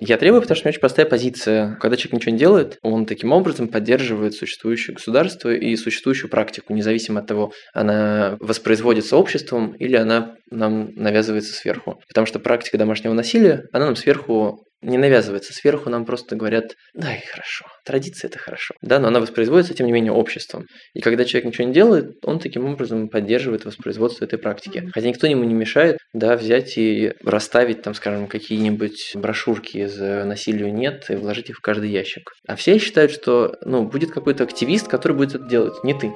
Я требую, потому что у меня очень простая позиция. Когда человек ничего не делает, он таким образом поддерживает существующее государство и существующую практику, независимо от того, она воспроизводится обществом или она нам навязывается сверху. Потому что практика домашнего насилия, она нам сверху не навязывается сверху, нам просто говорят, да, и хорошо, традиция это хорошо, да, но она воспроизводится, тем не менее, обществом. И когда человек ничего не делает, он таким образом поддерживает воспроизводство этой практики. Хотя никто ему не мешает, да, взять и расставить там, скажем, какие-нибудь брошюрки из насилию нет и вложить их в каждый ящик. А все считают, что, ну, будет какой-то активист, который будет это делать, не ты.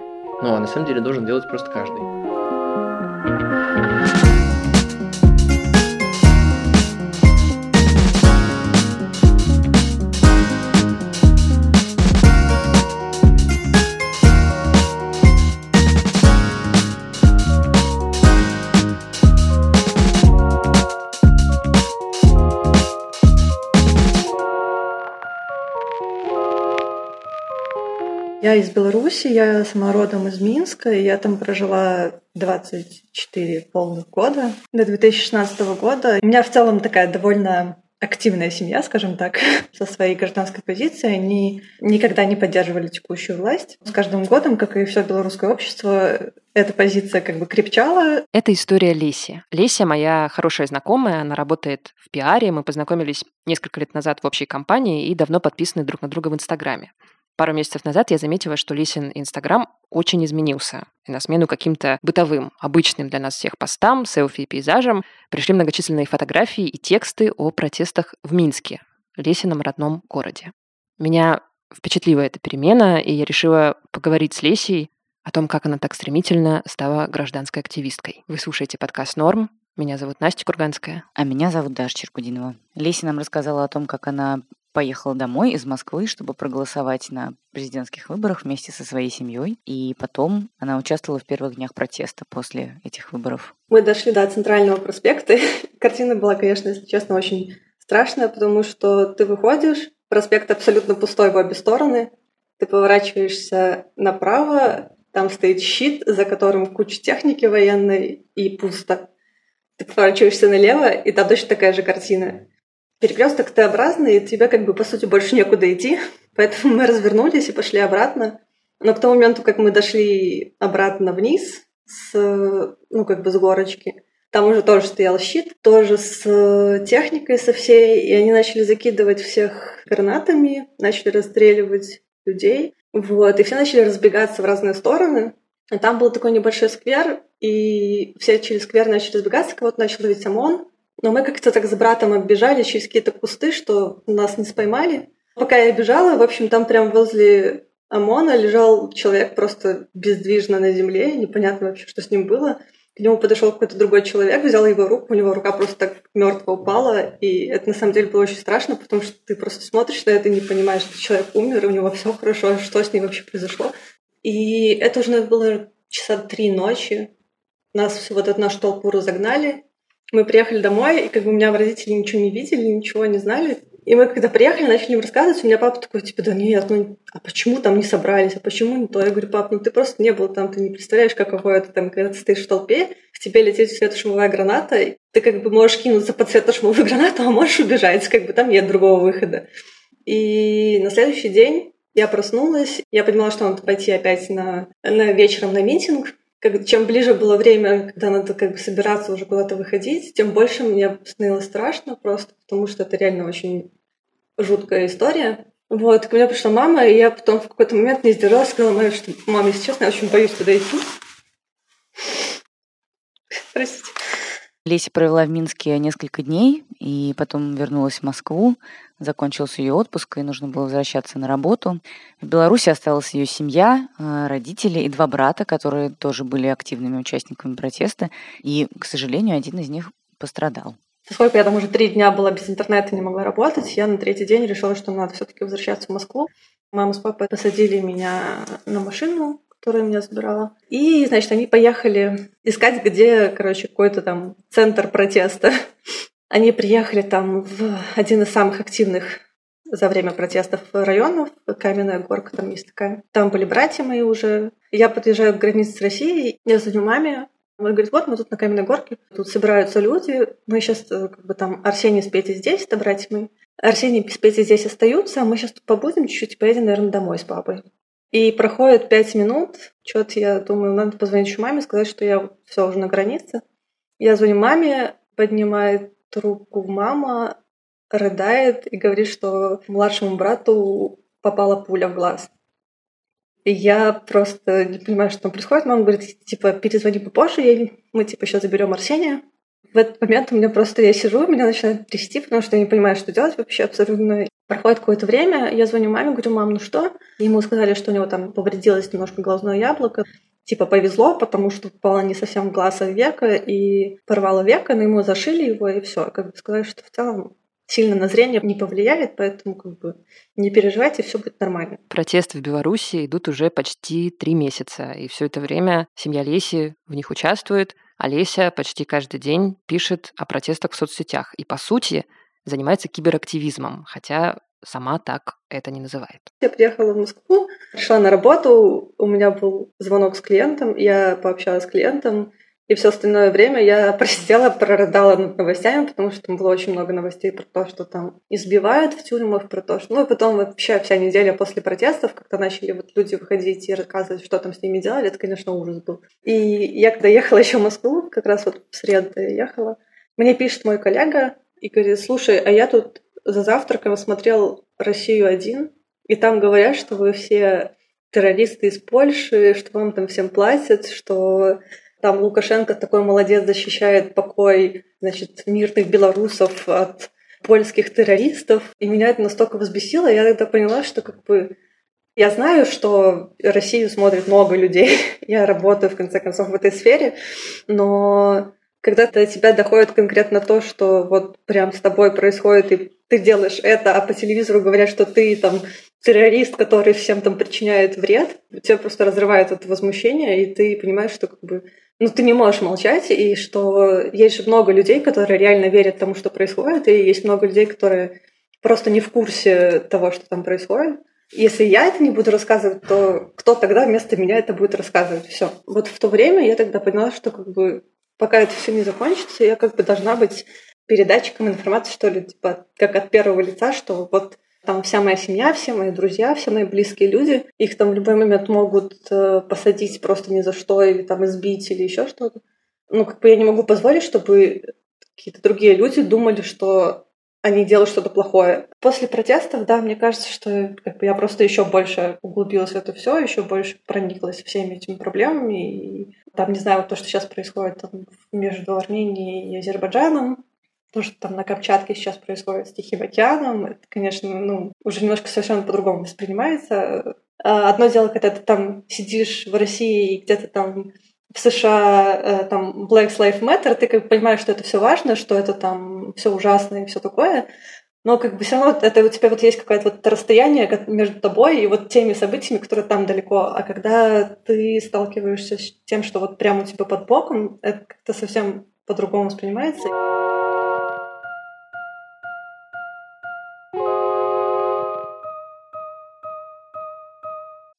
Ну, а на самом деле должен делать просто каждый. Я из Беларуси, я сама родом из Минска, и я там прожила 24 полных года до 2016 года. У меня в целом такая довольно активная семья, скажем так, со своей гражданской позицией, они никогда не поддерживали текущую власть. С каждым годом, как и все белорусское общество, эта позиция как бы крепчала. Это история Леси. Леся моя хорошая знакомая, она работает в пиаре, мы познакомились несколько лет назад в общей компании и давно подписаны друг на друга в Инстаграме. Пару месяцев назад я заметила, что Лисин Инстаграм очень изменился. И на смену каким-то бытовым, обычным для нас всех постам, селфи и пейзажам пришли многочисленные фотографии и тексты о протестах в Минске, Лесином родном городе. Меня впечатлила эта перемена, и я решила поговорить с Лесей о том, как она так стремительно стала гражданской активисткой. Вы слушаете подкаст «Норм». Меня зовут Настя Курганская. А меня зовут Даша Черкудинова. Леся нам рассказала о том, как она поехала домой из Москвы, чтобы проголосовать на президентских выборах вместе со своей семьей. И потом она участвовала в первых днях протеста после этих выборов. Мы дошли до центрального проспекта. Картина была, конечно, если честно, очень страшная, потому что ты выходишь, проспект абсолютно пустой в обе стороны, ты поворачиваешься направо, там стоит щит, за которым куча техники военной, и пусто. Ты поворачиваешься налево, и там точно такая же картина перекресток Т-образный, и тебе как бы по сути больше некуда идти. Поэтому мы развернулись и пошли обратно. Но к тому моменту, как мы дошли обратно вниз, с, ну, как бы с горочки, там уже тоже стоял щит, тоже с техникой со всей, и они начали закидывать всех гранатами, начали расстреливать людей. Вот, и все начали разбегаться в разные стороны. А там был такой небольшой сквер, и все через сквер начали разбегаться, кого-то начал ловить ОМОН. Но мы как-то так с братом оббежали через какие-то кусты, что нас не споймали. Пока я бежала, в общем, там прям возле ОМОНа лежал человек просто бездвижно на земле, непонятно вообще, что с ним было. К нему подошел какой-то другой человек, взял его руку, у него рука просто так мертво упала, и это на самом деле было очень страшно, потому что ты просто смотришь на это и не понимаешь, что человек умер, у него все хорошо, что с ним вообще произошло. И это уже было часа три ночи. Нас вот эту нашу толпу разогнали, мы приехали домой, и как бы у меня родители ничего не видели, ничего не знали. И мы когда приехали, начали им рассказывать, у меня папа такой, типа, да нет, ну, а почему там не собрались, а почему не то? Я говорю, пап, ну ты просто не был там, ты не представляешь, каково это там, когда ты стоишь в толпе, в тебе летит светошумовая граната, и ты как бы можешь кинуться под светошумовую гранату, а можешь убежать, как бы там нет другого выхода. И на следующий день я проснулась, я понимала, что надо пойти опять на, на вечером на митинг, как, чем ближе было время, когда надо как бы собираться уже куда-то выходить, тем больше мне становилось страшно просто, потому что это реально очень жуткая история. Вот, ко мне пришла мама, и я потом в какой-то момент не сдержалась, сказала маме, что мама, если честно, я очень боюсь туда идти. Простите. Леся провела в Минске несколько дней и потом вернулась в Москву. Закончился ее отпуск, и нужно было возвращаться на работу. В Беларуси осталась ее семья, э, родители и два брата, которые тоже были активными участниками протеста. И, к сожалению, один из них пострадал. Поскольку я там уже три дня была без интернета не могла работать, я на третий день решила, что надо все-таки возвращаться в Москву. Мама с папой посадили меня на машину, которая меня забирала. И, значит, они поехали искать, где, короче, какой-то там центр протеста. Они приехали там в один из самых активных за время протестов районов, Каменная Горка там есть такая. Там были братья мои уже. Я подъезжаю к границе с Россией, я звоню маме, он говорит, вот мы тут на Каменной Горке, тут собираются люди, мы сейчас э, как бы там Арсений с Петей здесь, это братья мои. Арсений и Петя здесь остаются, а мы сейчас тут побудем чуть-чуть, поедем, наверное, домой с папой. И проходит пять минут, что-то я думаю, надо позвонить еще маме, сказать, что я все уже на границе. Я звоню маме, поднимает трубку мама, рыдает и говорит, что младшему брату попала пуля в глаз. И я просто не понимаю, что там происходит. Мама говорит, типа, перезвони попозже, мы, типа, сейчас заберем Арсения. В этот момент у меня просто, я сижу, меня начинает трясти, потому что я не понимаю, что делать вообще абсолютно. Проходит какое-то время, я звоню маме, говорю, мам, ну что? Ему сказали, что у него там повредилось немножко глазное яблоко. Типа повезло, потому что попало не совсем в глаз, а в века, и порвало века, но ему зашили его, и все. Как бы сказали, что в целом сильно на зрение не повлияет, поэтому как бы не переживайте, все будет нормально. Протесты в Беларуси идут уже почти три месяца, и все это время семья Леси в них участвует. Олеся почти каждый день пишет о протестах в соцсетях и, по сути, занимается киберактивизмом, хотя сама так это не называет. Я приехала в Москву, пришла на работу, у меня был звонок с клиентом, я пообщалась с клиентом, и все остальное время я просидела, прорыдала над новостями, потому что там было очень много новостей про то, что там избивают в тюрьмах, про то, что... Ну и потом вообще вся неделя после протестов, когда начали вот люди выходить и рассказывать, что там с ними делали, это, конечно, ужас был. И я когда ехала еще в Москву, как раз вот в среду ехала, мне пишет мой коллега и говорит, слушай, а я тут за завтраком смотрел «Россию-1», и там говорят, что вы все террористы из Польши, что вам там всем платят, что там Лукашенко такой молодец, защищает покой, значит, мирных белорусов от польских террористов. И меня это настолько взбесило, я тогда поняла, что как бы я знаю, что Россию смотрит много людей. я работаю, в конце концов, в этой сфере, но когда до тебя доходит конкретно то, что вот прям с тобой происходит, и ты делаешь это, а по телевизору говорят, что ты там террорист, который всем там причиняет вред, тебя просто разрывает это возмущение, и ты понимаешь, что как бы ну, ты не можешь молчать, и что есть же много людей, которые реально верят тому, что происходит, и есть много людей, которые просто не в курсе того, что там происходит. Если я это не буду рассказывать, то кто тогда вместо меня это будет рассказывать? Все. Вот в то время я тогда поняла, что как бы пока это все не закончится, я как бы должна быть передатчиком информации, что ли, типа как от первого лица, что вот там вся моя семья, все мои друзья, все мои близкие люди. Их там в любой момент могут э, посадить просто ни за что, или там избить, или еще что-то. Ну, как бы я не могу позволить, чтобы какие-то другие люди думали, что они делают что-то плохое. После протестов, да, мне кажется, что как бы, я просто еще больше углубилась в это все, еще больше прониклась всеми этими проблемами. И там, не знаю, вот то, что сейчас происходит там, между Арменией и Азербайджаном, то, что там на Камчатке сейчас происходит с Тихим океаном, это, конечно, ну, уже немножко совершенно по-другому воспринимается. А, одно дело, когда ты там сидишь в России и где-то там в США э, там Black Lives Matter, ты как бы понимаешь, что это все важно, что это там все ужасно и все такое, но как бы все равно это у тебя вот есть какое-то вот расстояние между тобой и вот теми событиями, которые там далеко. А когда ты сталкиваешься с тем, что вот прямо у тебя под боком, это как-то совсем по-другому воспринимается.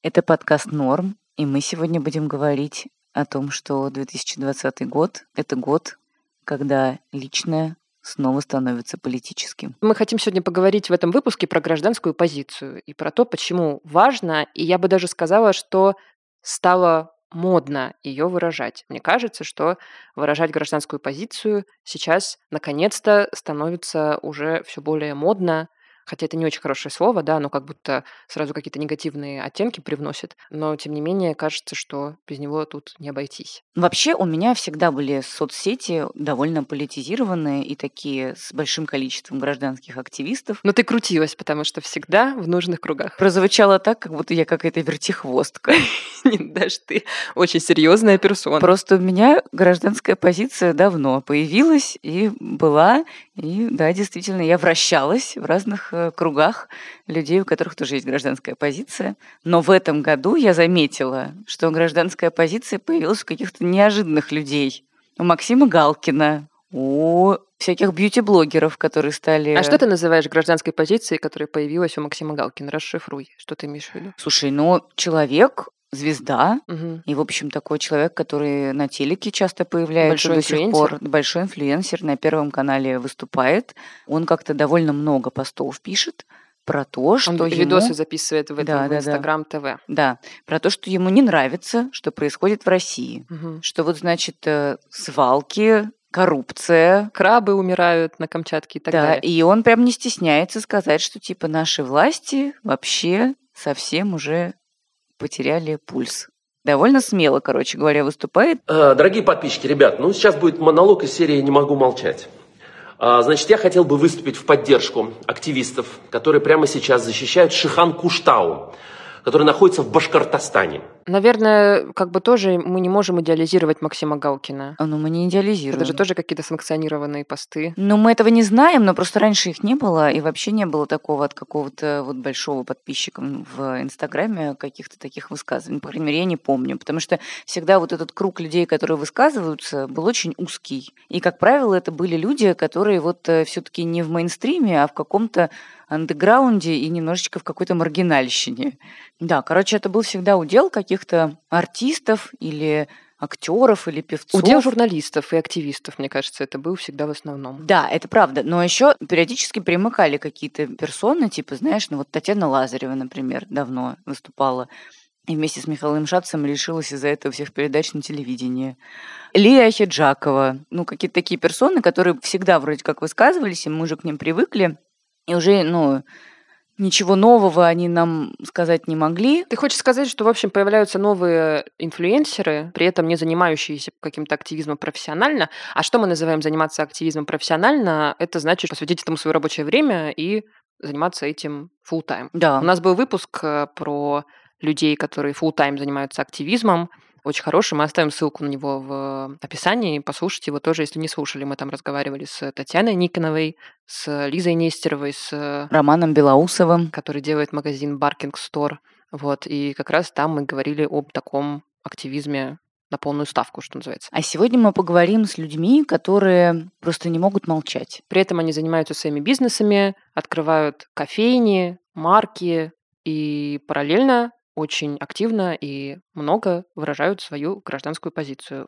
Это подкаст «Норм», и мы сегодня будем говорить о том, что 2020 год — это год, когда личное снова становится политическим. Мы хотим сегодня поговорить в этом выпуске про гражданскую позицию и про то, почему важно, и я бы даже сказала, что стало модно ее выражать. Мне кажется, что выражать гражданскую позицию сейчас наконец-то становится уже все более модно, хотя это не очень хорошее слово, да, оно как будто сразу какие-то негативные оттенки привносит, но тем не менее кажется, что без него тут не обойтись. Вообще у меня всегда были соцсети довольно политизированные и такие с большим количеством гражданских активистов. Но ты крутилась, потому что всегда в нужных кругах. Прозвучало так, как будто я какая-то вертихвостка. Даже ты очень серьезная персона. Просто у меня гражданская позиция давно появилась и была, и да, действительно, я вращалась в разных кругах людей, у которых тоже есть гражданская позиция. Но в этом году я заметила, что гражданская позиция появилась у каких-то неожиданных людей. У Максима Галкина, у всяких бьюти-блогеров, которые стали... А что ты называешь гражданской позицией, которая появилась у Максима Галкина? Расшифруй, что ты имеешь в виду. Слушай, ну, человек звезда, Мгм. и, в общем, такой человек, который на телеке часто появляется Большой до сих пор. Большой инфлюенсер, на Первом канале выступает. Он как-то довольно много постов пишет про то, что Он ему... видосы записывает в этом Да, в да, да. ТВ. Да, про то, что ему не нравится, что происходит в России. Мгм. Что вот, значит, э, свалки, коррупция. Крабы умирают на Камчатке и так да, далее. и он прям не стесняется сказать, что типа наши власти вообще совсем уже потеряли пульс. Довольно смело, короче говоря, выступает. Э, Дорогие подписчики, ребят, ну сейчас будет монолог из серии «Не могу молчать». А, Значит, я хотел бы выступить в поддержку активистов, которые прямо сейчас защищают Шихан Куштау, который находится в Башкортостане. Наверное, как бы тоже мы не можем идеализировать Максима Галкина. А, Ну, мы не идеализируем. Это же тоже какие-то санкционированные посты. Ну, мы этого не знаем, но просто раньше их не было, и вообще не было такого от какого-то вот большого подписчика в Инстаграме каких-то таких высказываний. По крайней мере, я не помню, потому что всегда вот этот круг людей, которые высказываются, был очень узкий. И, как правило, это были люди, которые вот все-таки не в мейнстриме, а в каком-то андеграунде и немножечко в какой-то маргинальщине. Да, короче, это был всегда удел каких-то артистов или актеров или певцов. Удел журналистов и активистов, мне кажется, это был всегда в основном. Да, это правда. Но еще периодически примыкали какие-то персоны, типа, знаешь, ну вот Татьяна Лазарева, например, давно выступала. И вместе с Михаилом Шатцем лишилась из-за этого всех передач на телевидении. Лия Хиджакова. Ну, какие-то такие персоны, которые всегда вроде как высказывались, и мы уже к ним привыкли. И уже, ну, ничего нового они нам сказать не могли. Ты хочешь сказать, что, в общем, появляются новые инфлюенсеры, при этом не занимающиеся каким-то активизмом профессионально. А что мы называем заниматься активизмом профессионально? Это значит посвятить этому свое рабочее время и заниматься этим full time. Да. У нас был выпуск э, про людей, которые full time занимаются активизмом. Очень хороший. Мы оставим ссылку на него в описании. Послушайте его тоже, если не слушали. Мы там разговаривали с Татьяной Никоновой, с Лизой Нестеровой, с Романом Белоусовым. который делает магазин Barking Store. Вот, и как раз там мы говорили об таком активизме на полную ставку, что называется. А сегодня мы поговорим с людьми, которые просто не могут молчать. При этом они занимаются своими бизнесами, открывают кофейни, марки и параллельно очень активно и много выражают свою гражданскую позицию.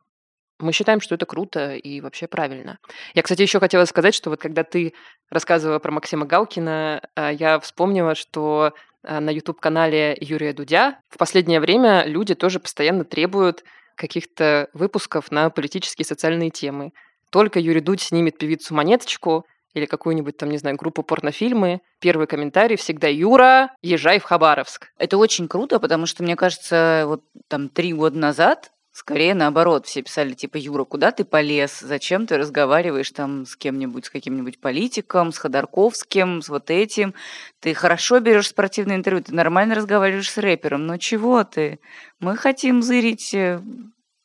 Мы считаем, что это круто и вообще правильно. Я, кстати, еще хотела сказать, что вот когда ты рассказывала про Максима Галкина, а, я вспомнила, что а, на YouTube-канале Юрия Дудя в последнее время люди тоже постоянно требуют каких-то выпусков на политические и социальные темы. Только Юрий Дудь снимет певицу Монеточку или какую-нибудь там, не знаю, группу порнофильмы, первый комментарий всегда «Юра, езжай в Хабаровск». Это очень круто, потому что, мне кажется, вот там три года назад Скорее наоборот, все писали типа Юра, куда ты полез? Зачем ты разговариваешь там с кем-нибудь, с каким-нибудь политиком, с Ходорковским, с вот этим? Ты хорошо берешь спортивное интервью, ты нормально разговариваешь с рэпером, но чего ты? Мы хотим зырить э,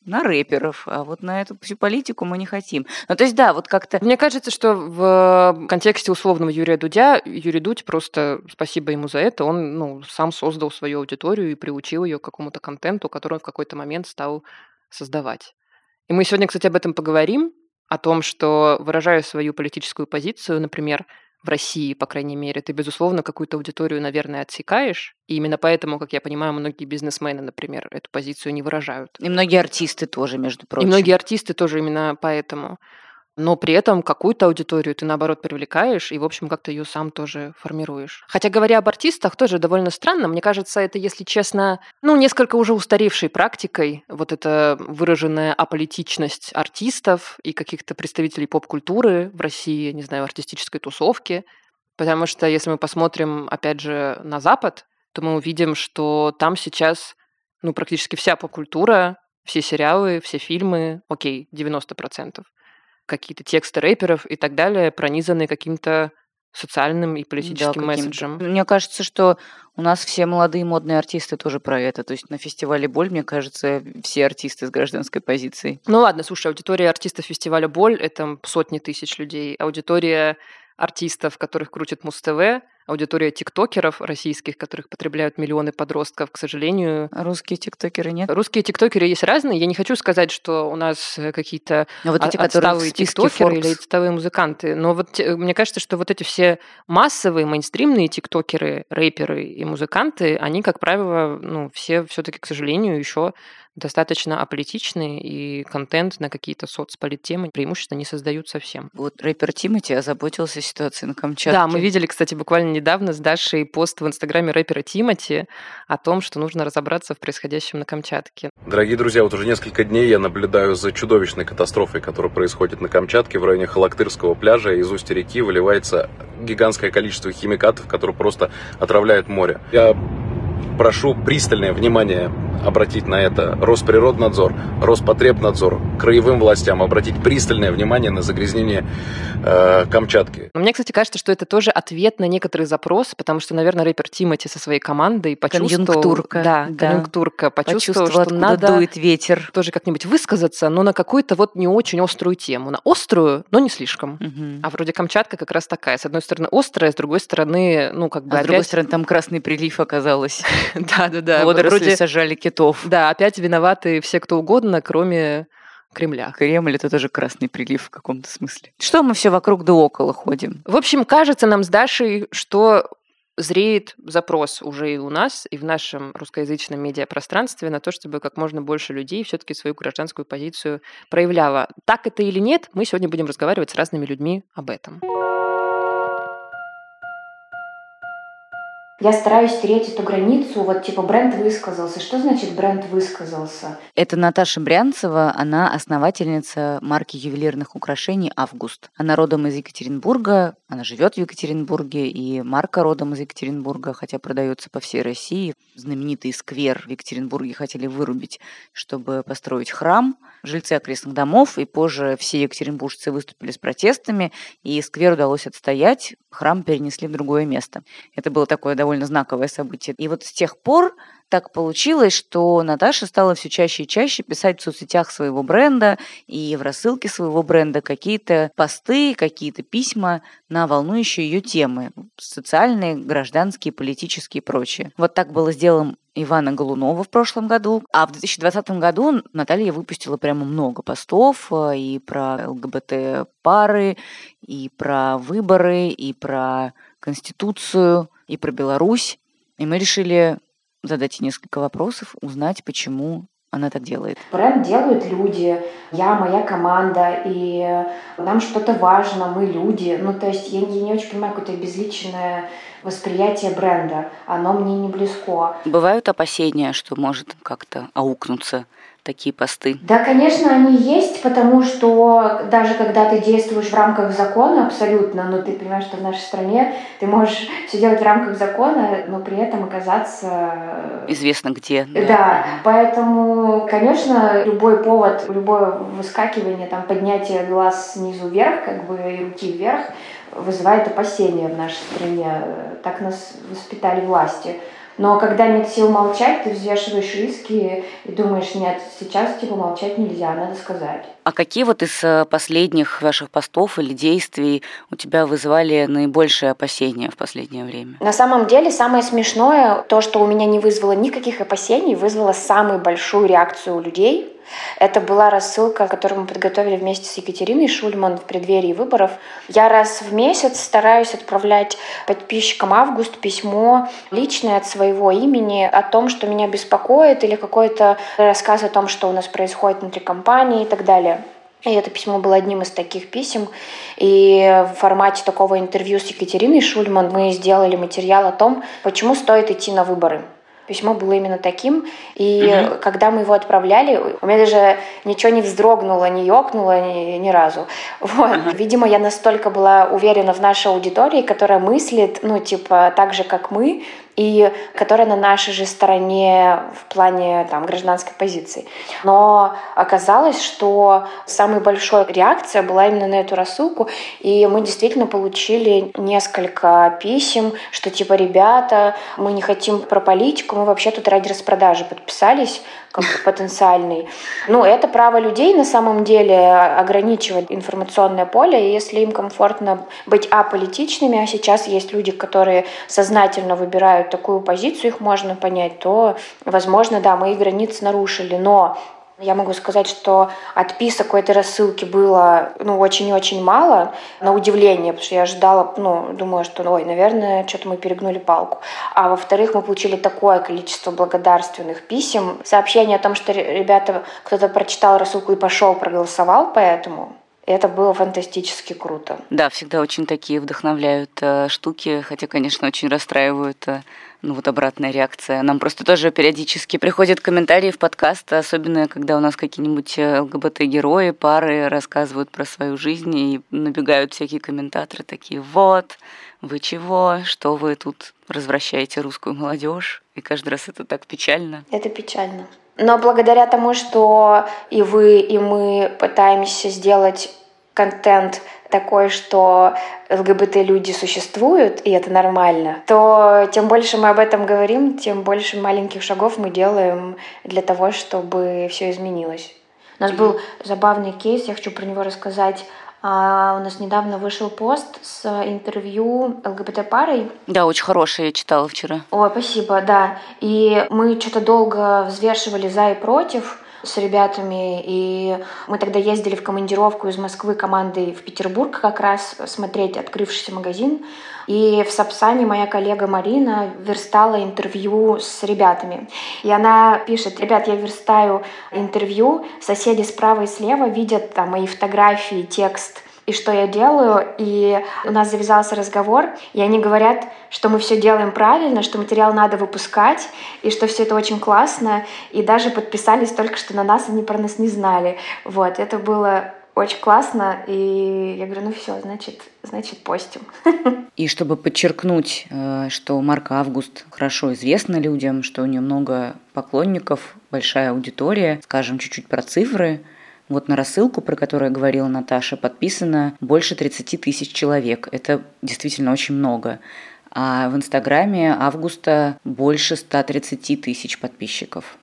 на рэперов, а вот на эту всю политику мы не хотим. Ну, то есть, да, вот как-то... Мне кажется, что в контексте условного Юрия Дудя, Юрий Дудь просто, спасибо ему за это, он ну, сам создал свою аудиторию и приучил ее к какому-то контенту, который он в какой-то момент стал создавать. И мы сегодня, кстати, об этом поговорим, о том, что выражая свою политическую позицию, например, в России, по крайней мере, ты, безусловно, какую-то аудиторию, наверное, отсекаешь. И именно поэтому, как я понимаю, многие бизнесмены, например, эту позицию не выражают. И многие артисты тоже, между прочим. И многие артисты тоже именно поэтому. Но при этом какую-то аудиторию ты, наоборот, привлекаешь и, в общем, как-то ее сам тоже формируешь. Хотя, говоря об артистах, тоже довольно странно. Мне кажется, это, если честно, ну, несколько уже устаревшей практикой, вот эта выраженная аполитичность артистов и каких-то представителей поп-культуры в России, не знаю, артистической тусовки. Потому что, если мы посмотрим, опять же, на Запад, то мы увидим, что там сейчас, ну, практически вся поп-культура, все сериалы, все фильмы, окей, 90%, какие-то тексты рэперов и так далее, пронизанные каким-то социальным и политическим Да, месседжем. Мне кажется, что у нас все молодые модные артисты тоже про это. То есть на фестивале «Боль», мне кажется, все артисты с гражданской позицией. Ну ладно, слушай, аудитория артистов фестиваля «Боль» — это сотни тысяч людей. Аудитория артистов, которых крутит Муз-ТВ, аудитория тиктокеров российских, которых потребляют миллионы подростков, к сожалению. Русские тиктокеры нет? Русские тиктокеры есть разные. Я не хочу сказать, что у нас э, какие-то Но вот эти, отсталые тиктокеры Forbes. или отсталые музыканты. Но вот мне кажется, что вот эти все массовые, мейнстримные тиктокеры, рэперы и музыканты, они, как правило, ну, все все-таки, к сожалению, еще достаточно аполитичны, и контент на какие-то соцполиттемы преимущественно не создают совсем. Вот рэпер Тимати озаботился ситуацией на Камчатке. Да, мы видели, кстати, буквально недавно с Дашей пост в инстаграме рэпера Тимати о том, что нужно разобраться в происходящем на Камчатке. Дорогие друзья, вот уже несколько дней я наблюдаю за чудовищной катастрофой, которая происходит на Камчатке в районе Халактырского пляжа. Из устья реки выливается гигантское количество химикатов, которые просто отравляют море. Я прошу пристальное внимание обратить на это Росприроднадзор, Роспотребнадзор, краевым властям обратить пристальное внимание на загрязнение э, Камчатки. Но мне, кстати, кажется, что это тоже ответ на некоторый запрос, потому что, наверное, рэпер Тимати со своей командой почувствовал... Конъюнктурка. Да, да. конъюнктурка. Почувствовал, Почувствовал, что надо дует ветер. тоже как-нибудь высказаться, но на какую-то вот не очень острую тему. На острую, но не слишком. Мгм. А вроде Камчатка как раз такая. С одной стороны острая, с другой стороны, ну, как бы А с другой опять... стороны, там красный прилив оказалось. Да-да-да. Водоросли Вроде, сажали китов. да, опять виноваты все, кто угодно, кроме Кремля. Кремль это тоже красный прилив в каком-то смысле. Что мы все вокруг да около ходим? В общем, кажется нам с Дашей, что зреет запрос уже и у нас, и в нашем русскоязычном медиапространстве на то, чтобы как можно больше людей все-таки свою гражданскую позицию проявляло. Так это или нет, мы сегодня будем разговаривать с разными людьми об этом. Я стараюсь стереть эту границу, вот типа бренд высказался. Что значит бренд высказался? Это Наташа Брянцева, она основательница марки ювелирных украшений «Август». Она родом из Екатеринбурга, она живет в Екатеринбурге, и марка родом из Екатеринбурга, хотя продается по всей России. Знаменитый сквер в Екатеринбурге хотели вырубить, чтобы построить храм. Жильцы окрестных домов, и позже все екатеринбуржцы выступили с протестами, и сквер удалось отстоять, храм перенесли в другое место. Это было такое довольно знаковое событие. И вот с тех пор так получилось, что Наташа стала все чаще и чаще писать в соцсетях своего бренда и в рассылке своего бренда какие-то посты, какие-то письма на волнующие ее темы. Социальные, гражданские, политические и прочее. Вот так было сделано Ивана Голунова в прошлом году. А в 2020 году Наталья выпустила прямо много постов э, и про ЛГБТ-пары, и про выборы, и про Конституцию, и про Беларусь. И мы решили задать несколько вопросов, узнать, почему она так делает. Бренд делают люди, я, моя команда, и нам что-то важно, мы люди. Ну, то есть я, я не очень понимаю какое-то безличное восприятие бренда. Оно мне не близко. Бывают опасения, что может как-то аукнуться такие посты? Да, конечно, они есть, потому что даже когда ты действуешь в рамках закона абсолютно, но ты понимаешь, что в нашей стране ты можешь все делать в рамках закона, но при этом оказаться... Известно где. Да, да поэтому, конечно, любой повод, любое выскакивание, там, поднятие глаз снизу вверх, как бы, и руки вверх, вызывает опасения в нашей стране. Так нас воспитали власти. Но когда нет сил молчать, ты взвешиваешь риски и думаешь, нет, сейчас типа молчать нельзя, надо сказать. А какие вот из последних ваших постов или действий у тебя вызывали наибольшие опасения в последнее время? На самом деле самое смешное, то, что у меня не вызвало никаких опасений, вызвало самую большую реакцию у людей. Это была рассылка, которую мы подготовили вместе с Екатериной Шульман в преддверии выборов. Я раз в месяц стараюсь отправлять подписчикам Август письмо личное от своего имени о том, что меня беспокоит, или какой-то рассказ о том, что у нас происходит внутри компании и так далее. И это письмо было одним из таких писем. И в формате такого интервью с Екатериной Шульман мы сделали материал о том, почему стоит идти на выборы. Письмо было именно таким, и угу. когда мы его отправляли, у меня даже ничего не вздрогнуло, не ёкнуло ни, ни разу. Вот. Ага. Видимо, я настолько была уверена в нашей аудитории, которая мыслит, ну, типа, так же, как мы, и которая на нашей же стороне в плане там, гражданской позиции. Но оказалось, что самой большой реакция была именно на эту рассылку, и мы действительно получили несколько писем, что типа, ребята, мы не хотим про политику, мы вообще тут ради распродажи подписались, как потенциальный. Ну, это право людей на самом деле ограничивать информационное поле, и если им комфортно быть аполитичными, а сейчас есть люди, которые сознательно выбирают такую позицию, их можно понять, то, возможно, да, мы и границы нарушили, но я могу сказать, что отписок у этой рассылки было ну, очень-очень мало, на удивление, потому что я ожидала, ну, думаю, что, ой, наверное, что-то мы перегнули палку. А во-вторых, мы получили такое количество благодарственных писем, сообщение о том, что ребята, кто-то прочитал рассылку и пошел, проголосовал по этому, это было фантастически круто. Да, всегда очень такие вдохновляют э, штуки, хотя, конечно, очень расстраивают э, ну вот обратная реакция. Нам просто тоже периодически приходят комментарии в подкаст, особенно когда у нас какие-нибудь э, ЛГБТ-герои, пары рассказывают про свою жизнь, и набегают всякие комментаторы такие, вот, вы чего, что вы тут развращаете русскую молодежь? И каждый раз это так печально. Это печально. Но благодаря тому, что и вы, и мы пытаемся сделать контент такой, что ЛГБТ-люди существуют, и это нормально, то тем больше мы об этом говорим, тем больше маленьких шагов мы делаем для того, чтобы все изменилось. У нас был забавный кейс, я хочу про него рассказать. А, у нас недавно вышел пост с интервью ЛГБТ-парой. Да, очень хороший, я читала вчера. Ой, спасибо, да. И мы что-то долго взвешивали за и против с ребятами, и мы тогда ездили в командировку из Москвы командой в Петербург как раз смотреть открывшийся магазин. И в Сапсане моя коллега Марина верстала интервью с ребятами. И она пишет, ребят, я верстаю интервью, соседи справа и слева видят там мои фотографии, текст, и что я делаю. И у нас завязался разговор, и они говорят, что мы все делаем правильно, что материал надо выпускать, и что все это очень классно, и даже подписались только что на нас, они про нас не знали. Вот, это было очень классно, и я говорю, ну все, значит, значит, постим. И чтобы подчеркнуть, э, что Марка Август хорошо известна людям, что у нее много поклонников, большая аудитория, скажем чуть-чуть про цифры, вот на рассылку, про которую говорила Наташа, подписано больше 30 тысяч человек. Это действительно очень много. А в Инстаграме августа больше 130 тысяч подписчиков.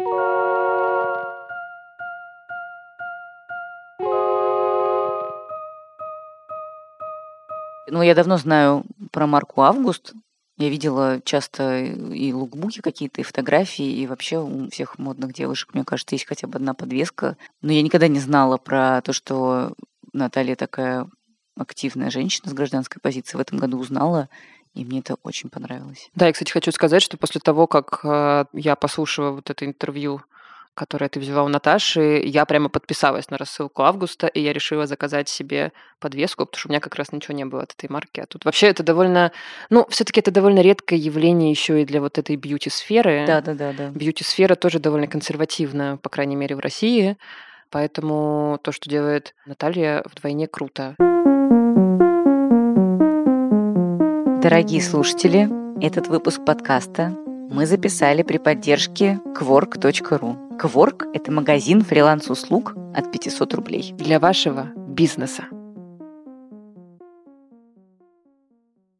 Ну, я давно знаю про марку Август. Я видела часто и лукбуки какие-то, и фотографии, и вообще у всех модных девушек, мне кажется, есть хотя бы одна подвеска. Но я никогда не знала про то, что Наталья такая активная женщина с гражданской позиции. В этом году узнала, и мне это очень понравилось. Да, я, кстати, хочу сказать, что после того, как э, я послушала вот это интервью которое ты взяла у Наташи, я прямо подписалась на рассылку августа, и я решила заказать себе подвеску, потому что у меня как раз ничего не было от этой марки. А тут вообще это довольно... Ну, все таки это довольно редкое явление еще и для вот этой бьюти-сферы. Да-да-да. да. Бьюти-сфера тоже довольно консервативна, по крайней мере, в России. Поэтому то, что делает Наталья, вдвойне круто. Дорогие слушатели, этот выпуск подкаста мы записали при поддержке quark.ru. Quark – это магазин фриланс-услуг от 500 рублей. Для вашего бизнеса.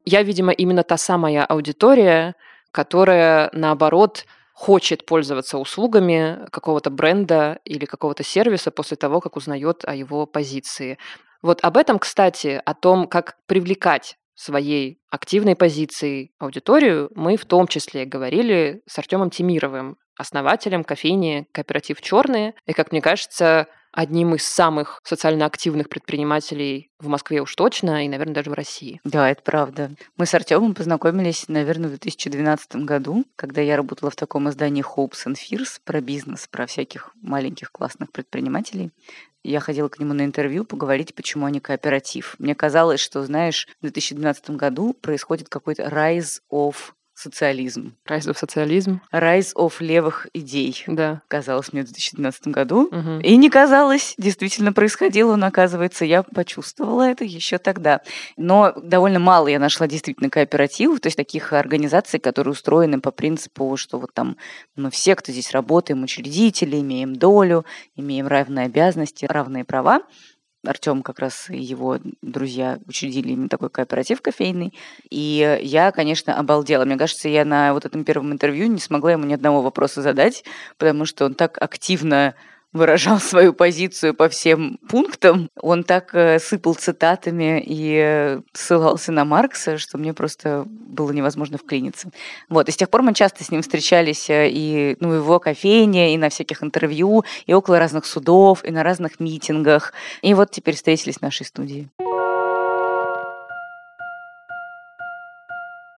Я, видимо, именно та самая аудитория, которая, наоборот, хочет пользоваться услугами какого-то бренда или какого-то сервиса после того, как узнает о его позиции. Вот об этом, кстати, о том, как привлекать своей активной позицией аудиторию, мы в том числе говорили с Артемом Тимировым, основателем кофейни «Кооператив Черные». И, как мне кажется, одним из самых социально активных предпринимателей в Москве уж точно, и, наверное, даже в России. Да, это правда. Мы с Артемом познакомились, наверное, в 2012 году, когда я работала в таком издании Hopes and Fears про бизнес, про всяких маленьких классных предпринимателей. Я ходила к нему на интервью поговорить, почему они кооператив. Мне казалось, что, знаешь, в 2012 году происходит какой-то rise of социализм. Rise of социализм. Rise of левых идей. Да. Казалось мне в 2012 году. Мгм. И не казалось, действительно происходило, но оказывается, я почувствовала это еще тогда. Но довольно мало я нашла действительно кооперативов, то есть таких организаций, которые устроены по принципу, что вот там мы все, кто здесь работаем, учредители, имеем долю, имеем равные обязанности, равные права. Артем как раз и его друзья учредили именно такой кооператив кофейный. И я, конечно, обалдела. Мне кажется, я на вот этом первом интервью не смогла ему ни одного вопроса задать, потому что он так активно выражал свою позицию по всем пунктам. Он так э, сыпал цитатами и э, ссылался на Маркса, что мне просто было невозможно вклиниться. Вот, и с тех пор мы часто с ним встречались э, и ну, его кофейне, и на всяких интервью, и около разных судов, и на разных митингах. И вот теперь встретились в нашей студии.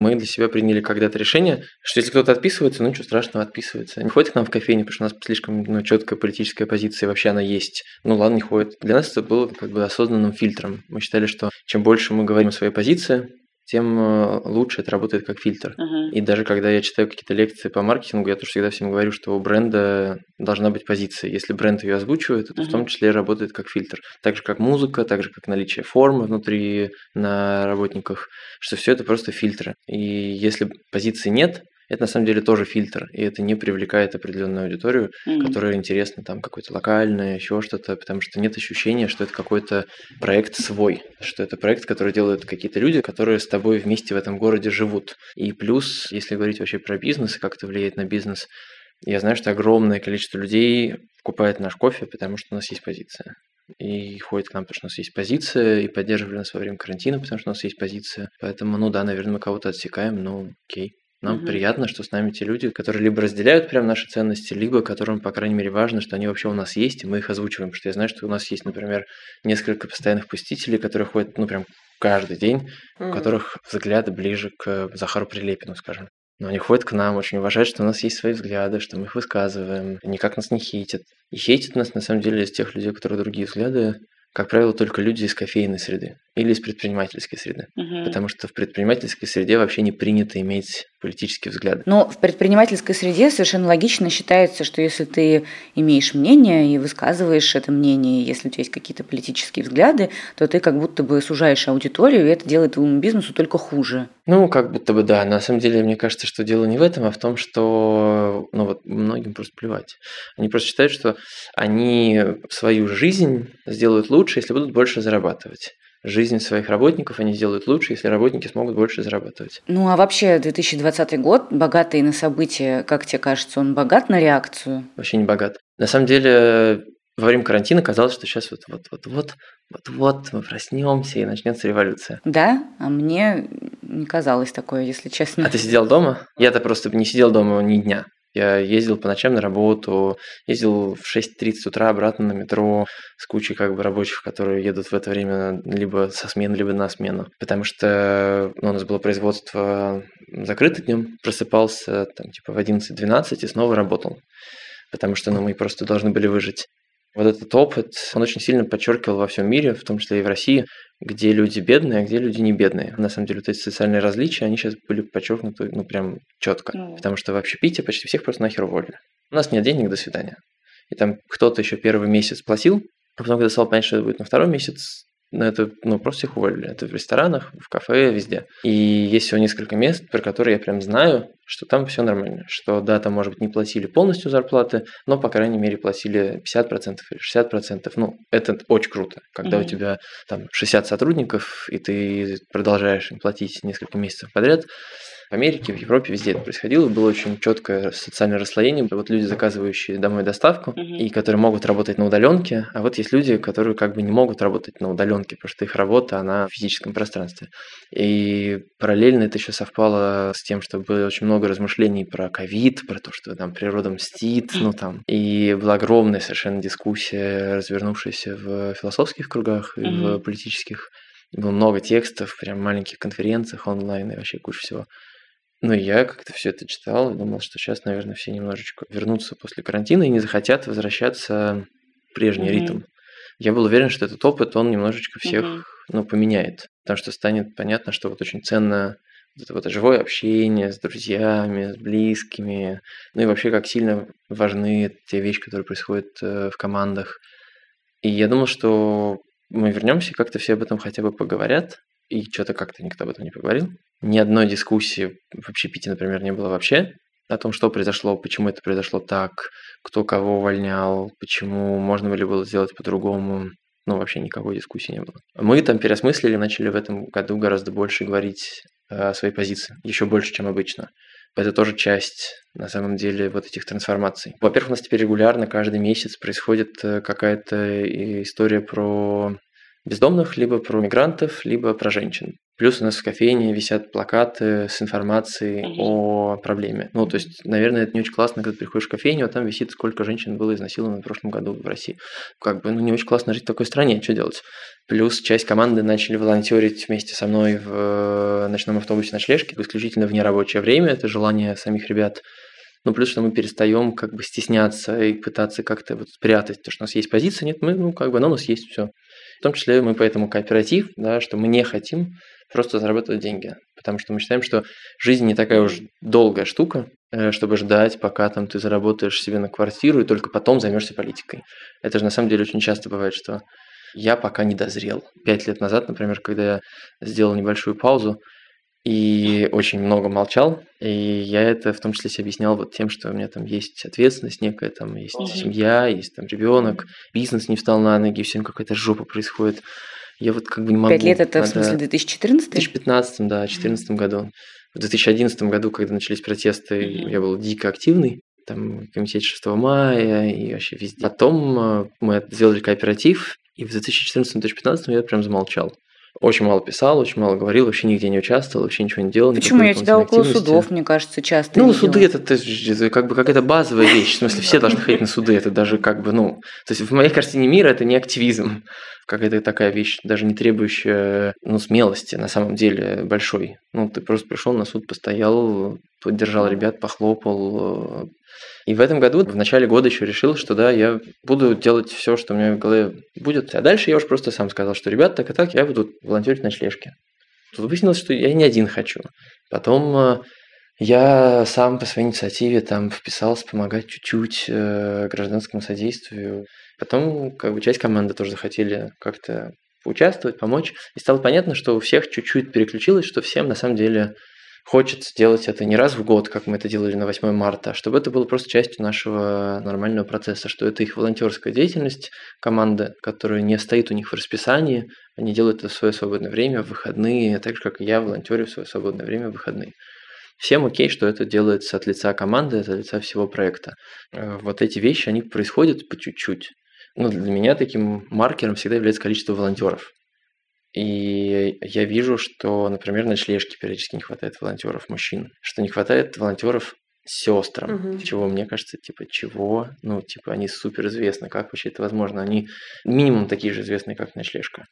Мы для себя приняли когда-то решение, что если кто-то отписывается, ну ничего страшного, отписывается. Не ходит к нам в кофейню, потому что у нас слишком ну, четкая политическая позиция, вообще она есть. Ну ладно, не ходит. Для нас это было как бы осознанным фильтром. Мы считали, что чем больше мы говорим о своей позиции, тем э, лучше это работает как фильтр. И даже когда я читаю какие-то лекции по маркетингу, я тоже всегда всем говорю, что у бренда должна быть позиция. Если бренд ее озвучивает, это в том числе работает как фильтр. Так же, как музыка, так же, как наличие формы внутри на работниках, что все это просто фильтры. И если позиции нет, это на самом деле тоже фильтр, и это не привлекает определенную аудиторию, Мгм. которая интересна там какой-то локальное, еще что-то, потому что нет ощущения, что это какой-то проект свой, что это проект, который делают какие-то люди, которые с тобой вместе в этом городе живут. И плюс, если говорить вообще про бизнес и как это влияет на бизнес, я знаю, что огромное количество людей покупает наш кофе, потому что у нас есть позиция. И ходит к нам, потому что у нас есть позиция, и поддерживали нас во время карантина, потому что у нас есть позиция. Поэтому, ну да, наверное, мы кого-то отсекаем, но окей. Нам Мгм. приятно, что с нами те люди, которые либо разделяют прям наши ценности, либо которым, по крайней мере, важно, что они вообще у нас есть, и мы их озвучиваем. Потому что я знаю, что у нас есть, например, несколько постоянных посетителей, которые ходят, ну, прям каждый день, у Мгм. которых взгляды ближе к Захару Прилепину, скажем. Но они ходят к нам, очень уважают, что у нас есть свои взгляды, что мы их высказываем, никак нас не хейтят. И хейтят нас, на самом деле, из тех людей, у которых другие взгляды, как правило, только люди из кофейной среды или из предпринимательской среды. Потому что в предпринимательской среде вообще не принято иметь политические взгляды. Но в предпринимательской среде совершенно логично считается, что если ты имеешь мнение и высказываешь это мнение, если у тебя есть какие-то политические взгляды, то ты как будто бы сужаешь аудиторию, и это делает твоему бизнесу только хуже. Ну, как будто бы да. На самом деле, мне кажется, что дело не в этом, а в том, что ну, вот многим просто плевать. Они просто считают, что они свою жизнь сделают лучше, если будут больше зарабатывать. Жизнь своих работников они сделают лучше, если работники смогут больше зарабатывать. Ну а вообще 2020 год, богатый на события, как тебе кажется, он богат на реакцию? Вообще не богат. На самом деле, во время карантина казалось, что сейчас вот-вот-вот-вот, вот-вот мы проснемся и начнется революция. Да, а мне не казалось такое, если честно. А ты сидел дома? Я-то просто не сидел дома ни дня. Я ездил по ночам на работу, ездил в 6.30 утра обратно на метро с кучей как бы рабочих, которые едут в это время либо со смены, либо на смену. Потому что ну, у нас было производство закрыто днем, просыпался там типа в 11-12 и снова работал. Потому что ну, мы просто должны были выжить. Вот этот опыт, он очень сильно подчеркивал во всем мире, в том числе и в России, где люди бедные, а где люди не бедные. На самом деле вот эти социальные различия, они сейчас были подчеркнуты, ну, прям четко. Ну. Потому что в общепите почти всех просто нахер уволили. У нас нет денег, до свидания. И там кто-то еще первый месяц платил, а потом, когда стал понять, что это будет на второй месяц, ну, это, ну, просто всех уволили. Это в ресторанах, в кафе, везде. И есть всего несколько мест, про которые я прям знаю, что там все нормально. Что, да, там, может быть, не платили полностью зарплаты, но, по крайней мере, платили 50% или 60%. Ну, это очень круто. Когда у Мгм. тебя там 60 сотрудников, и ты продолжаешь им платить несколько месяцев подряд, в Америке, в Европе, везде это происходило. Было очень четкое социальное расслоение. Вот люди, заказывающие домой доставку, Мгм. и которые могут работать на удаленке, а вот есть люди, которые как бы не могут работать на удаленке, потому что их работа, она в физическом пространстве. И параллельно это еще совпало с тем, что было очень много размышлений про ковид, про то, что там природа мстит, ну там. И была огромная совершенно дискуссия, развернувшаяся в философских кругах и в Мгм. политических. Было много текстов, прям маленьких конференциях онлайн и вообще куча всего. Ну, я как-то все это читал и думал, что сейчас, наверное, все немножечко вернутся после карантина и не захотят возвращаться в прежний Мгм. ритм. Я был уверен, что этот опыт, он немножечко всех, Мгм. ну, поменяет. Потому что станет понятно, что вот очень ценно это вот живое общение с друзьями, с близкими, ну и вообще как сильно важны те вещи, которые происходят э, в командах. И я думал, что мы вернемся, как-то все об этом хотя бы поговорят, и что-то как-то никто об этом не поговорил. Ни одной дискуссии в общепите, например, не было вообще о том, что произошло, почему это произошло так, кто кого увольнял, почему можно ли было сделать по-другому. Ну, вообще никакой дискуссии не было. Мы там переосмыслили, начали в этом году гораздо больше говорить о своей позиции, еще больше, чем обычно. Это тоже часть, на самом деле, вот этих трансформаций. Во-первых, у нас теперь регулярно, каждый месяц происходит э, какая-то история про бездомных, либо про мигрантов, либо про женщин. Плюс у нас в кофейне висят плакаты с информацией mm-hmm. о проблеме. Ну, то есть, наверное, это не очень классно, когда ты приходишь в кофейню, а там висит, сколько женщин было изнасиловано в прошлом году в России. Как бы, ну, не очень классно жить в такой стране, что делать? Плюс часть команды начали волонтерить вместе со мной в э, ночном автобусе ночлежке, исключительно в нерабочее время. Это желание самих ребят ну, плюс, что мы перестаем как бы стесняться и пытаться как-то вот спрятать то, что у нас есть позиция. Нет, мы, ну, как бы, оно у нас есть все. В том числе мы поэтому кооператив, да, что мы не хотим просто зарабатывать деньги. Потому что мы считаем, что жизнь не такая уж долгая штука, э, чтобы ждать, пока там ты заработаешь себе на квартиру и только потом займешься политикой. Это же на самом деле очень часто бывает, что я пока не дозрел. Пять лет назад, например, когда я сделал небольшую паузу, и очень много молчал. И я это в том числе себе объяснял вот тем, что у меня там есть ответственность некая, там есть угу. семья, есть там ребенок, бизнес не встал на ноги, всем какая-то жопа происходит. Я вот как бы не могу. Пять лет это надо... в смысле 2014? В 2015, да, 2014 году. В 2011 году, когда начались протесты, mm я был дико активный. Там в комитете 6 мая и вообще везде. Потом э, мы сделали кооператив, и в 2014-2015 я прям замолчал. Очень мало писал, очень мало говорил, вообще нигде не участвовал, вообще ничего не делал. Почему? Я тебя около судов, мне кажется, часто Ну, видела. суды это, это, как бы какая-то базовая вещь. В смысле, все должны ходить на суды. Это даже как бы, ну... То есть в моей картине мира это не активизм. Какая-то такая вещь, даже не требующая, ну, смелости на самом деле большой. Ну, ты просто пришел на суд, постоял, поддержал ребят, похлопал, и в этом году, в начале года еще решил, что да, я буду делать все, что у меня в голове будет. А дальше я уже просто сам сказал, что ребят, так и так, я буду волонтерить на ночлежке. Тут выяснилось, что я не один хочу. Потом э, я сам по своей инициативе там вписался помогать чуть-чуть э, гражданскому содействию. Потом как бы часть команды тоже захотели как-то поучаствовать, помочь. И стало понятно, что у всех чуть-чуть переключилось, что всем на самом деле хочется делать это не раз в год, как мы это делали на 8 марта, а чтобы это было просто частью нашего нормального процесса, что это их волонтерская деятельность команды, которая не стоит у них в расписании, они делают это в свое свободное время, в выходные, так же, как и я волонтерю в свое свободное время в выходные. Всем окей, что это делается от лица команды, от лица всего проекта. Э, вот эти вещи, они происходят по чуть-чуть. Ну, для меня таким маркером всегда является количество волонтеров. И я вижу, что, например, на ночлежке периодически не хватает волонтеров мужчин, что не хватает волонтеров сестрам, угу. чего мне кажется, типа, чего? Ну, типа, они супер известны, как вообще это возможно? Они минимум такие же известные, как ночлежка.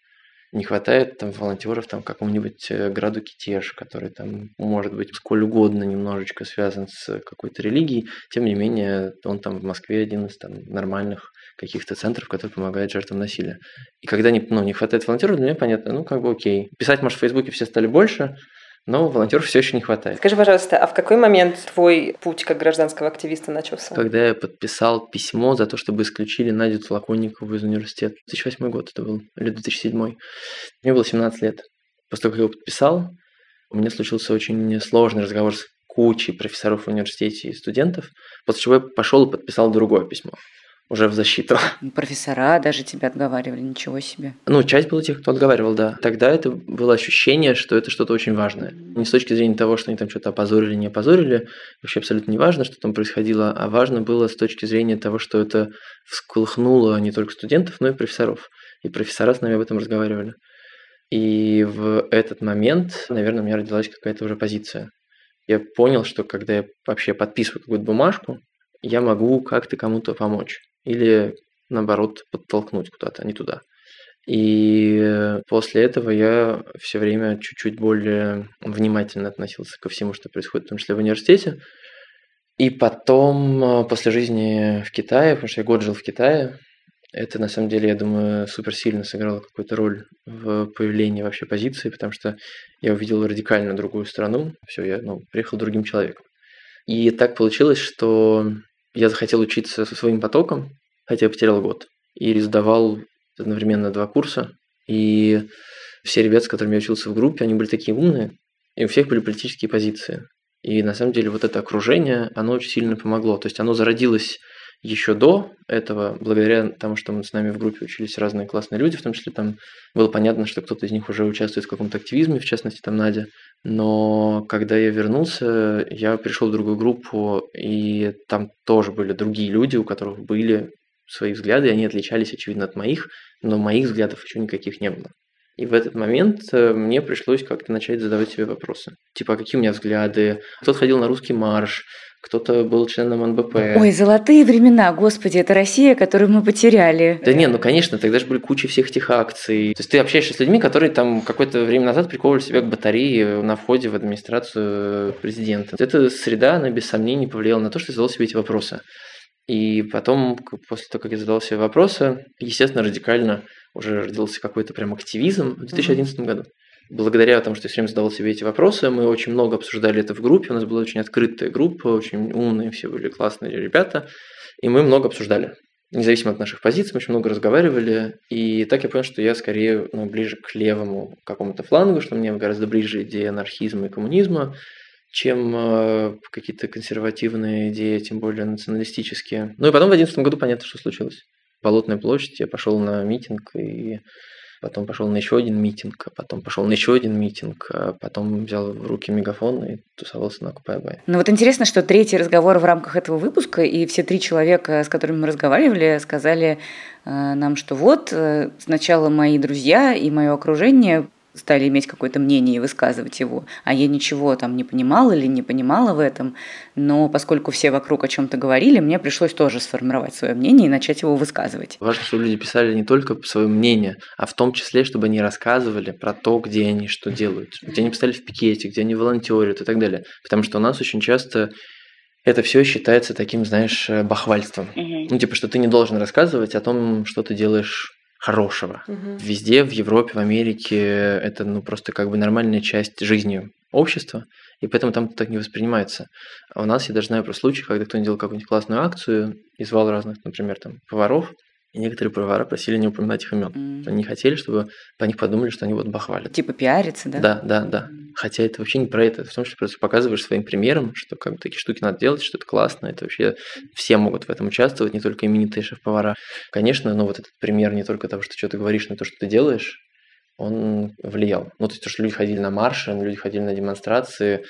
Не хватает там волонтеров там какому-нибудь э, граду Китеж, который там может быть сколь угодно немножечко связан с какой-то религией, тем не менее он там в Москве один из там нормальных каких-то центров, которые помогают жертвам насилия. И когда не, ну, не хватает волонтеров, для меня понятно, ну, как бы окей. Писать, может, в Фейсбуке все стали больше, но волонтеров все еще не хватает. Скажи, пожалуйста, а в какой момент твой путь как гражданского активиста начался? Когда я подписал письмо за то, чтобы исключили Надю Тлаконникову из университета. 2008 год это был, или 2007. Мне было 17 лет. После того, как я его подписал, у меня случился очень сложный разговор с кучей профессоров в университете и студентов, после чего я пошел и подписал другое письмо уже в защиту. Профессора даже тебя отговаривали, ничего себе. Ну, часть была тех, кто отговаривал, да. Тогда это было ощущение, что это что-то очень важное. Не с точки зрения того, что они там что-то опозорили, не опозорили, вообще абсолютно не важно, что там происходило, а важно было с точки зрения того, что это всколыхнуло не только студентов, но и профессоров. И профессора с нами об этом разговаривали. И в этот момент, наверное, у меня родилась какая-то уже позиция. Я понял, что когда я вообще подписываю какую-то бумажку, я могу как-то кому-то помочь или наоборот подтолкнуть куда-то, а не туда. И после этого я все время чуть-чуть более внимательно относился ко всему, что происходит, в том числе в университете. И потом, после жизни в Китае, потому что я год жил в Китае, Это, на самом деле, я думаю, супер сильно сыграло какую-то роль в появлении вообще позиции, потому что я увидел радикально другую страну. Все, я ну, приехал другим человеком. И так получилось, что я захотел учиться со своим потоком, хотя я потерял год. И сдавал одновременно два курса. И все ребята, с которыми я учился в группе, они были такие умные, и у всех были политические позиции. И на самом деле вот это окружение, оно очень сильно помогло. То есть оно зародилось еще до этого, благодаря тому, что мы с нами в группе учились разные классные люди, в том числе там было понятно, что кто-то из них уже участвует в каком-то активизме, в частности там Надя. Но когда я вернулся, я пришел в другую группу, и там тоже были другие люди, у которых были свои взгляды, и они отличались, очевидно, от моих, но моих взглядов еще никаких не было. И в этот момент э, мне пришлось как-то начать задавать себе вопросы. Типа, а какие у меня взгляды? Кто-то ходил на русский марш, кто-то был членом НБП. Ой, золотые времена, господи, это Россия, которую мы потеряли. Да не, ну конечно, тогда же были куча всех этих акций. То есть ты общаешься с людьми, которые там какое-то время назад приковывали себя к батарее на входе в администрацию президента. Эта среда, она без сомнений повлияла на то, что я задал себе эти вопросы. И потом, после того, как я задал себе вопросы, естественно, радикально уже родился какой-то прям активизм в 2011 mm-hmm. году благодаря тому, что я все время задавал себе эти вопросы, мы очень много обсуждали это в группе. У нас была очень открытая группа, очень умные, все были классные ребята. И мы много обсуждали. Независимо от наших позиций, мы очень много разговаривали. И так я понял, что я скорее ну, ближе к левому какому-то флангу, что мне гораздо ближе идея анархизма и коммунизма, чем э, какие-то консервативные идеи, тем более националистические. Ну и потом в 2011 году понятно, что случилось. Болотная площадь, я пошел на митинг и потом пошел на еще один митинг, потом пошел на еще один митинг, а потом взял в руки мегафон и тусовался на Купай Бай. Ну вот интересно, что третий разговор в рамках этого выпуска, и все три человека, с которыми мы разговаривали, сказали э, нам, что вот э, сначала мои друзья и мое окружение стали иметь какое-то мнение и высказывать его, а я ничего там не понимала или не понимала в этом, но поскольку все вокруг о чем-то говорили, мне пришлось тоже сформировать свое мнение и начать его высказывать. Важно, чтобы люди писали не только свое мнение, а в том числе, чтобы они рассказывали про то, где они что делают, где они писали в пикете, где они волонтерят и так далее. Потому что у нас очень часто это все считается таким, знаешь, бахвальством. Угу. Ну, типа, что ты не должен рассказывать о том, что ты делаешь хорошего. Угу. Везде, в Европе, в Америке это ну просто как бы нормальная часть жизни общества, и поэтому там так не воспринимается. А у нас я даже знаю про случаи, когда кто-нибудь делал какую-нибудь классную акцию и звал разных, например, там поваров, и некоторые повара просили не упоминать их имен. Mm. Они не хотели, чтобы по них подумали, что они вот бахвалят. Типа пиариться, да? Да, да, да. Хотя это вообще не про это. В том, что просто показываешь своим примером, что как бы такие штуки надо делать, что это классно, это вообще все могут в этом участвовать, не только именитые шеф-повара. Конечно, но вот этот пример не только того, что что ты говоришь, но то, что ты делаешь, он влиял. Ну, то есть то, что люди ходили на марши, люди ходили на демонстрации,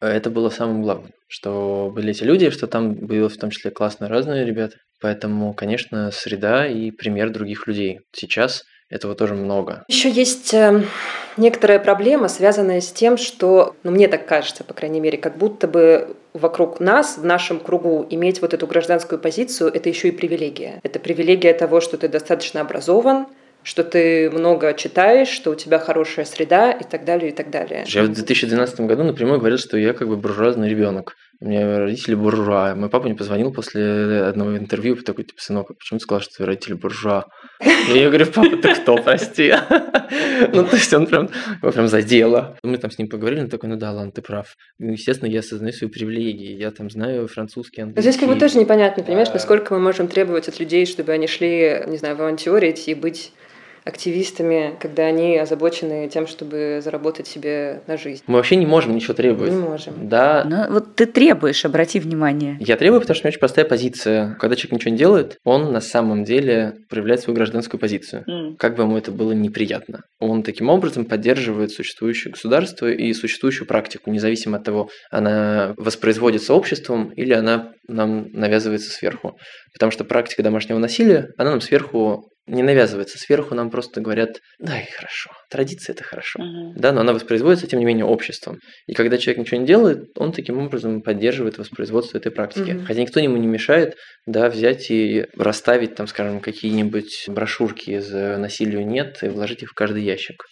это было самым главным, что были эти люди, что там было в том числе классно разные ребята. Поэтому, конечно, среда и пример других людей. Сейчас этого тоже много. Еще есть э, некоторая проблема, связанная с тем, что, ну мне так кажется, по крайней мере, как будто бы вокруг нас, в нашем кругу, иметь вот эту гражданскую позицию, это еще и привилегия. Это привилегия того, что ты достаточно образован, что ты много читаешь, что у тебя хорошая среда и так далее, и так далее. Я в 2012 году напрямую говорил, что я как бы буржуазный ребенок. У меня родители буржуа. Мой папа мне позвонил после одного интервью, такой, типа, сынок, а почему ты сказал, что твои родители буржуа? И я говорю, папа, ты кто, прости? Ну, то есть он прям, его прям задело. Мы там с ним поговорили, он такой, ну да, ладно, ты прав. Ну, естественно, я осознаю свои привилегии. Я там знаю французский, английский. Здесь как бы тоже непонятно, понимаешь, насколько мы можем требовать от людей, чтобы они шли, не знаю, волонтерить и быть активистами, когда они озабочены тем, чтобы заработать себе на жизнь. Мы вообще не можем ничего требовать. Не можем. Да. Но ну, вот ты требуешь, обрати внимание. Я требую, потому что у меня очень простая позиция. Когда человек ничего не делает, он на самом деле проявляет свою гражданскую позицию. Mm. Как бы ему это было неприятно. Он таким образом поддерживает существующее государство и существующую практику, независимо от того, она воспроизводится обществом или она нам навязывается сверху. Потому что практика домашнего насилия, она нам сверху не навязывается сверху, нам просто говорят, да, и хорошо, традиция это хорошо, uh-huh. да, но она воспроизводится, тем не менее, обществом. И когда человек ничего не делает, он таким образом поддерживает воспроизводство этой практики. Uh-huh. Хотя никто ему не мешает, да, взять и расставить там, скажем, какие-нибудь брошюрки из насилию нет и вложить их в каждый ящик.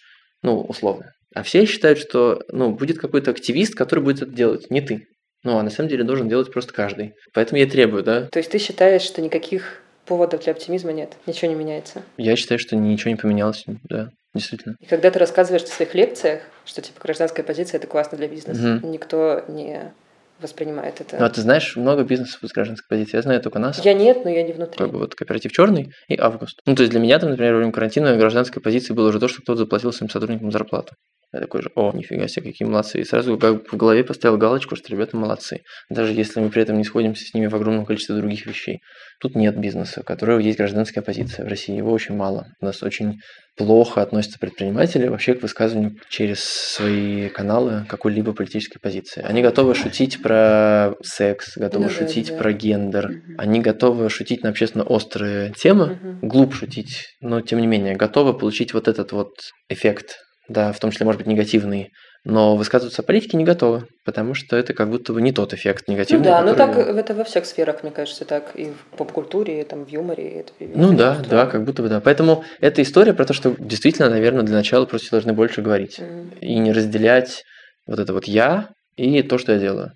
Ну, условно. А все считают, что ну, будет какой-то активист, который будет это делать, не ты. Ну, а на самом деле должен делать просто каждый. Поэтому я требую, да. То есть ты считаешь, что никаких поводов для оптимизма нет, ничего не меняется. Я считаю, что ничего не поменялось, да, действительно. И когда ты рассказываешь в своих лекциях, что типа гражданская позиция это классно для бизнеса, Мгм. никто не воспринимает это. Ну, а ты знаешь много бизнесов с гражданской позицией. Я знаю только нас. Я нет, но я не внутри. Как бы вот кооператив черный и август. Ну, то есть для меня там, например, во время карантина гражданской позиции было уже то, что кто-то заплатил своим сотрудникам зарплату. Я такой же, о, нифига себе, какие молодцы. И сразу как в голове поставил галочку, что ребята молодцы. Даже если мы при этом не сходимся с ними в огромном количестве других вещей. Тут нет бизнеса, у которого есть гражданская позиция в России. Его очень мало. У нас очень плохо относятся предприниматели вообще к высказыванию через свои каналы какой-либо политической позиции. Они готовы шутить про секс, готовы Ну шутить да. про гендер, Мгм. они готовы шутить на общественно острые темы, Мгм. глуп шутить, но тем не менее готовы получить вот этот вот эффект, да, в том числе, может быть, негативный, но высказываться о политике не готовы, потому что это как будто бы не тот эффект Ну негативный. да, ну так который- это во всех сферах, мне кажется, так и в поп-культуре, и там в юморе. Это Ну да, искусство. да, как будто бы да. Поэтому эта история про то, что действительно, наверное, для начала просто должны больше говорить Мгм. и не разделять вот это вот я и то, что я делаю.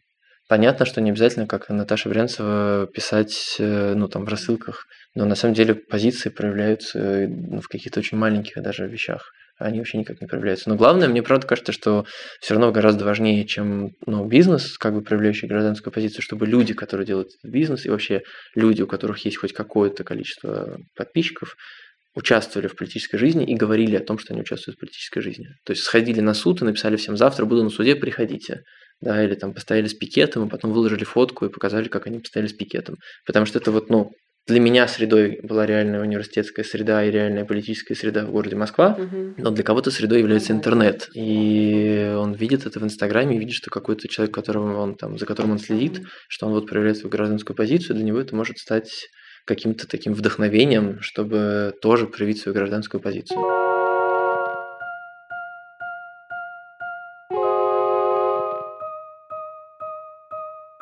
Понятно, что не обязательно, как Наташа Брянцева, писать э, ну, там, в рассылках, но на самом деле позиции проявляются э, ну, в каких-то очень маленьких даже вещах. Они вообще никак не проявляются. Но главное, мне правда кажется, что все равно гораздо важнее, чем ну, бизнес, как бы проявляющий гражданскую позицию, чтобы люди, которые делают бизнес, и вообще люди, у которых есть хоть какое-то количество подписчиков, участвовали в политической жизни и говорили о том, что они участвуют в политической жизни. То есть сходили на суд и написали всем завтра буду на суде, приходите. Да, или там постояли с пикетом, и потом выложили фотку и показали, как они постояли с пикетом. Потому что это вот, ну, для меня средой была реальная университетская среда и реальная политическая среда в городе Москва, но для кого-то средой является интернет. И он видит это в Инстаграме, и видит, что какой-то человек, которого он, там, за которым он следит, что он вот проявляет свою гражданскую позицию, для него это может стать каким-то таким вдохновением, чтобы тоже проявить свою гражданскую позицию.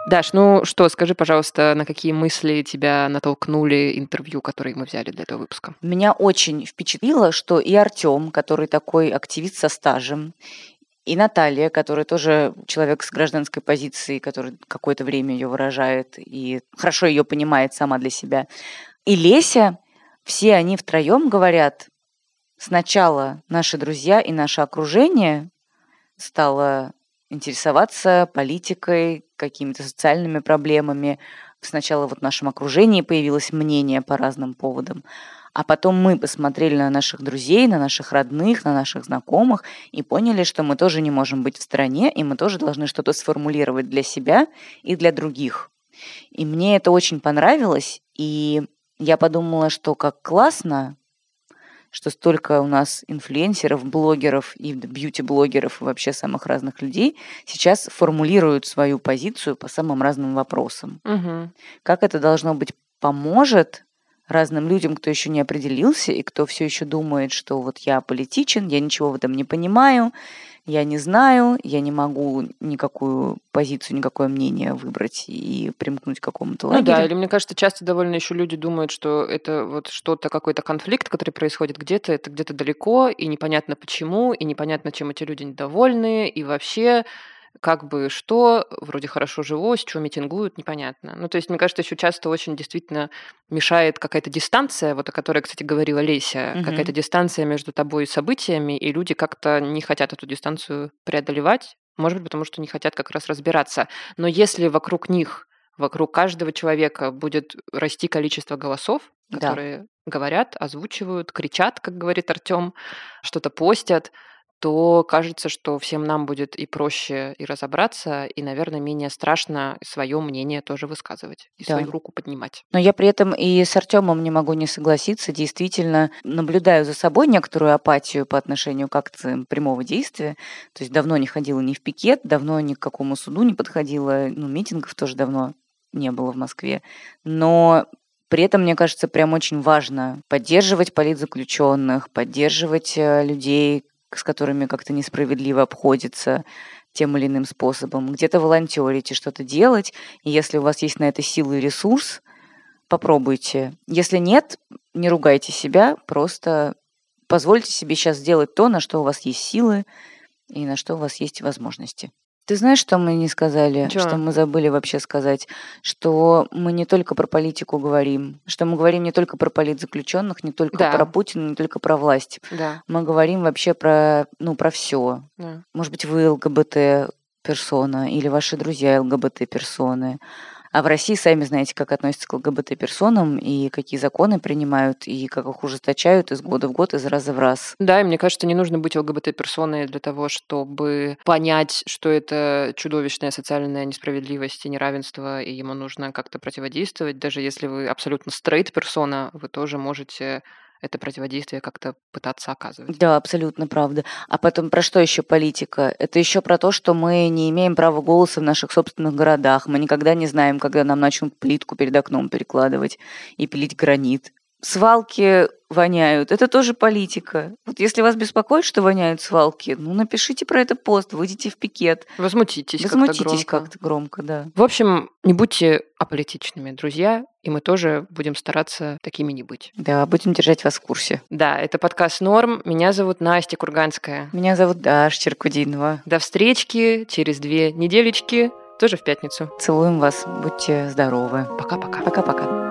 Даш, ну что, скажи, пожалуйста, на какие мысли тебя натолкнули интервью, которые мы взяли для этого выпуска? Меня очень впечатлило, что и Артем, который такой активист со стажем, и Наталья, которая тоже человек с гражданской позицией, который какое-то время ее выражает и хорошо ее понимает сама для себя, и Леся, все они втроем говорят, сначала наши друзья и наше окружение стало интересоваться политикой, какими-то социальными проблемами. Сначала вот в нашем окружении появилось мнение по разным поводам, а потом мы посмотрели на наших друзей, на наших родных, на наших знакомых и поняли, что мы тоже не можем быть в стране, и мы тоже должны что-то сформулировать для себя и для других. И мне это очень понравилось, и я подумала, что как классно, что столько у нас инфлюенсеров, блогеров и бьюти-блогеров и вообще самых разных людей сейчас формулируют свою позицию по самым разным вопросам. Угу. Как это должно быть поможет разным людям, кто еще не определился и кто все еще думает, что вот я политичен, я ничего в этом не понимаю, я не знаю, я не могу никакую позицию, никакое мнение выбрать и примкнуть к какому-то Ну лагерю. да, или мне кажется, часто довольно еще люди думают, что это вот что-то, какой-то конфликт, который происходит где-то, это где-то далеко, и непонятно почему, и непонятно, чем эти люди недовольны, и вообще как бы что, вроде хорошо жилось, что митингуют, непонятно. Ну, то есть, мне кажется, еще часто очень действительно мешает какая-то дистанция, вот о которой, кстати, говорила Леся, Мгм. какая-то дистанция между тобой и событиями, и люди как-то не хотят эту дистанцию преодолевать, может быть, потому что не хотят как раз разбираться. Но если вокруг них вокруг каждого человека будет расти количество голосов, Да. которые говорят, озвучивают, кричат, как говорит Артем, что-то постят, то кажется, что всем нам будет и проще и разобраться, и, наверное, менее страшно свое мнение тоже высказывать и Да. свою руку поднимать. Но я при этом и с Артемом не могу не согласиться. Действительно, наблюдаю за собой некоторую апатию по отношению к акциям прямого действия. То есть давно не ходила ни в пикет, давно ни к какому суду не подходила. Ну, митингов тоже давно не было в Москве. Но при этом, мне кажется, прям очень важно поддерживать политзаключенных, поддерживать э, людей, с которыми как-то несправедливо обходится тем или иным способом, где-то волонтерить и что-то делать. И если у вас есть на это силы и ресурс, попробуйте. Если нет, не ругайте себя, просто позвольте себе сейчас сделать то, на что у вас есть силы и на что у вас есть возможности. Ты знаешь, что мы не сказали? Чё? Что мы забыли вообще сказать? Что мы не только про политику говорим, что мы говорим не только про политзаключенных, не только Да. про Путина, не только про власть. Да. Мы говорим вообще про, ну, про все. да. Может быть, вы ЛГБТ персона или ваши друзья ЛГБТ персоны. А в России сами знаете, как относятся к ЛГБТ персонам и какие законы принимают, и как их ужесточают из года в год, из раза в раз. Да, и мне кажется, не нужно быть ЛГБТ-персоной для того, чтобы понять, что это чудовищная социальная несправедливость и неравенство, и ему нужно как-то противодействовать. Даже если вы абсолютно стрейт-персона, вы тоже можете это противодействие как-то пытаться оказывать. Да, абсолютно правда. А потом про что еще политика? Это еще про то, что мы не имеем права голоса в наших собственных городах. Мы никогда не знаем, когда нам начнут плитку перед окном перекладывать и пилить гранит. Свалки воняют. Это тоже политика. Вот если вас беспокоит, что воняют свалки, ну напишите про это пост, выйдите в пикет. Возмутитесь, Возмутитесь как-то громко. как-то громко, да. В общем, не будьте аполитичными, друзья, и мы тоже будем стараться такими не быть. Да, будем держать вас в курсе. Да, это подкаст «Норм». Меня зовут Настя Курганская. Меня зовут Даша Черкудинова. До встречки через две неделечки, тоже в пятницу. Целуем вас. Будьте здоровы. Пока-пока. Пока-пока.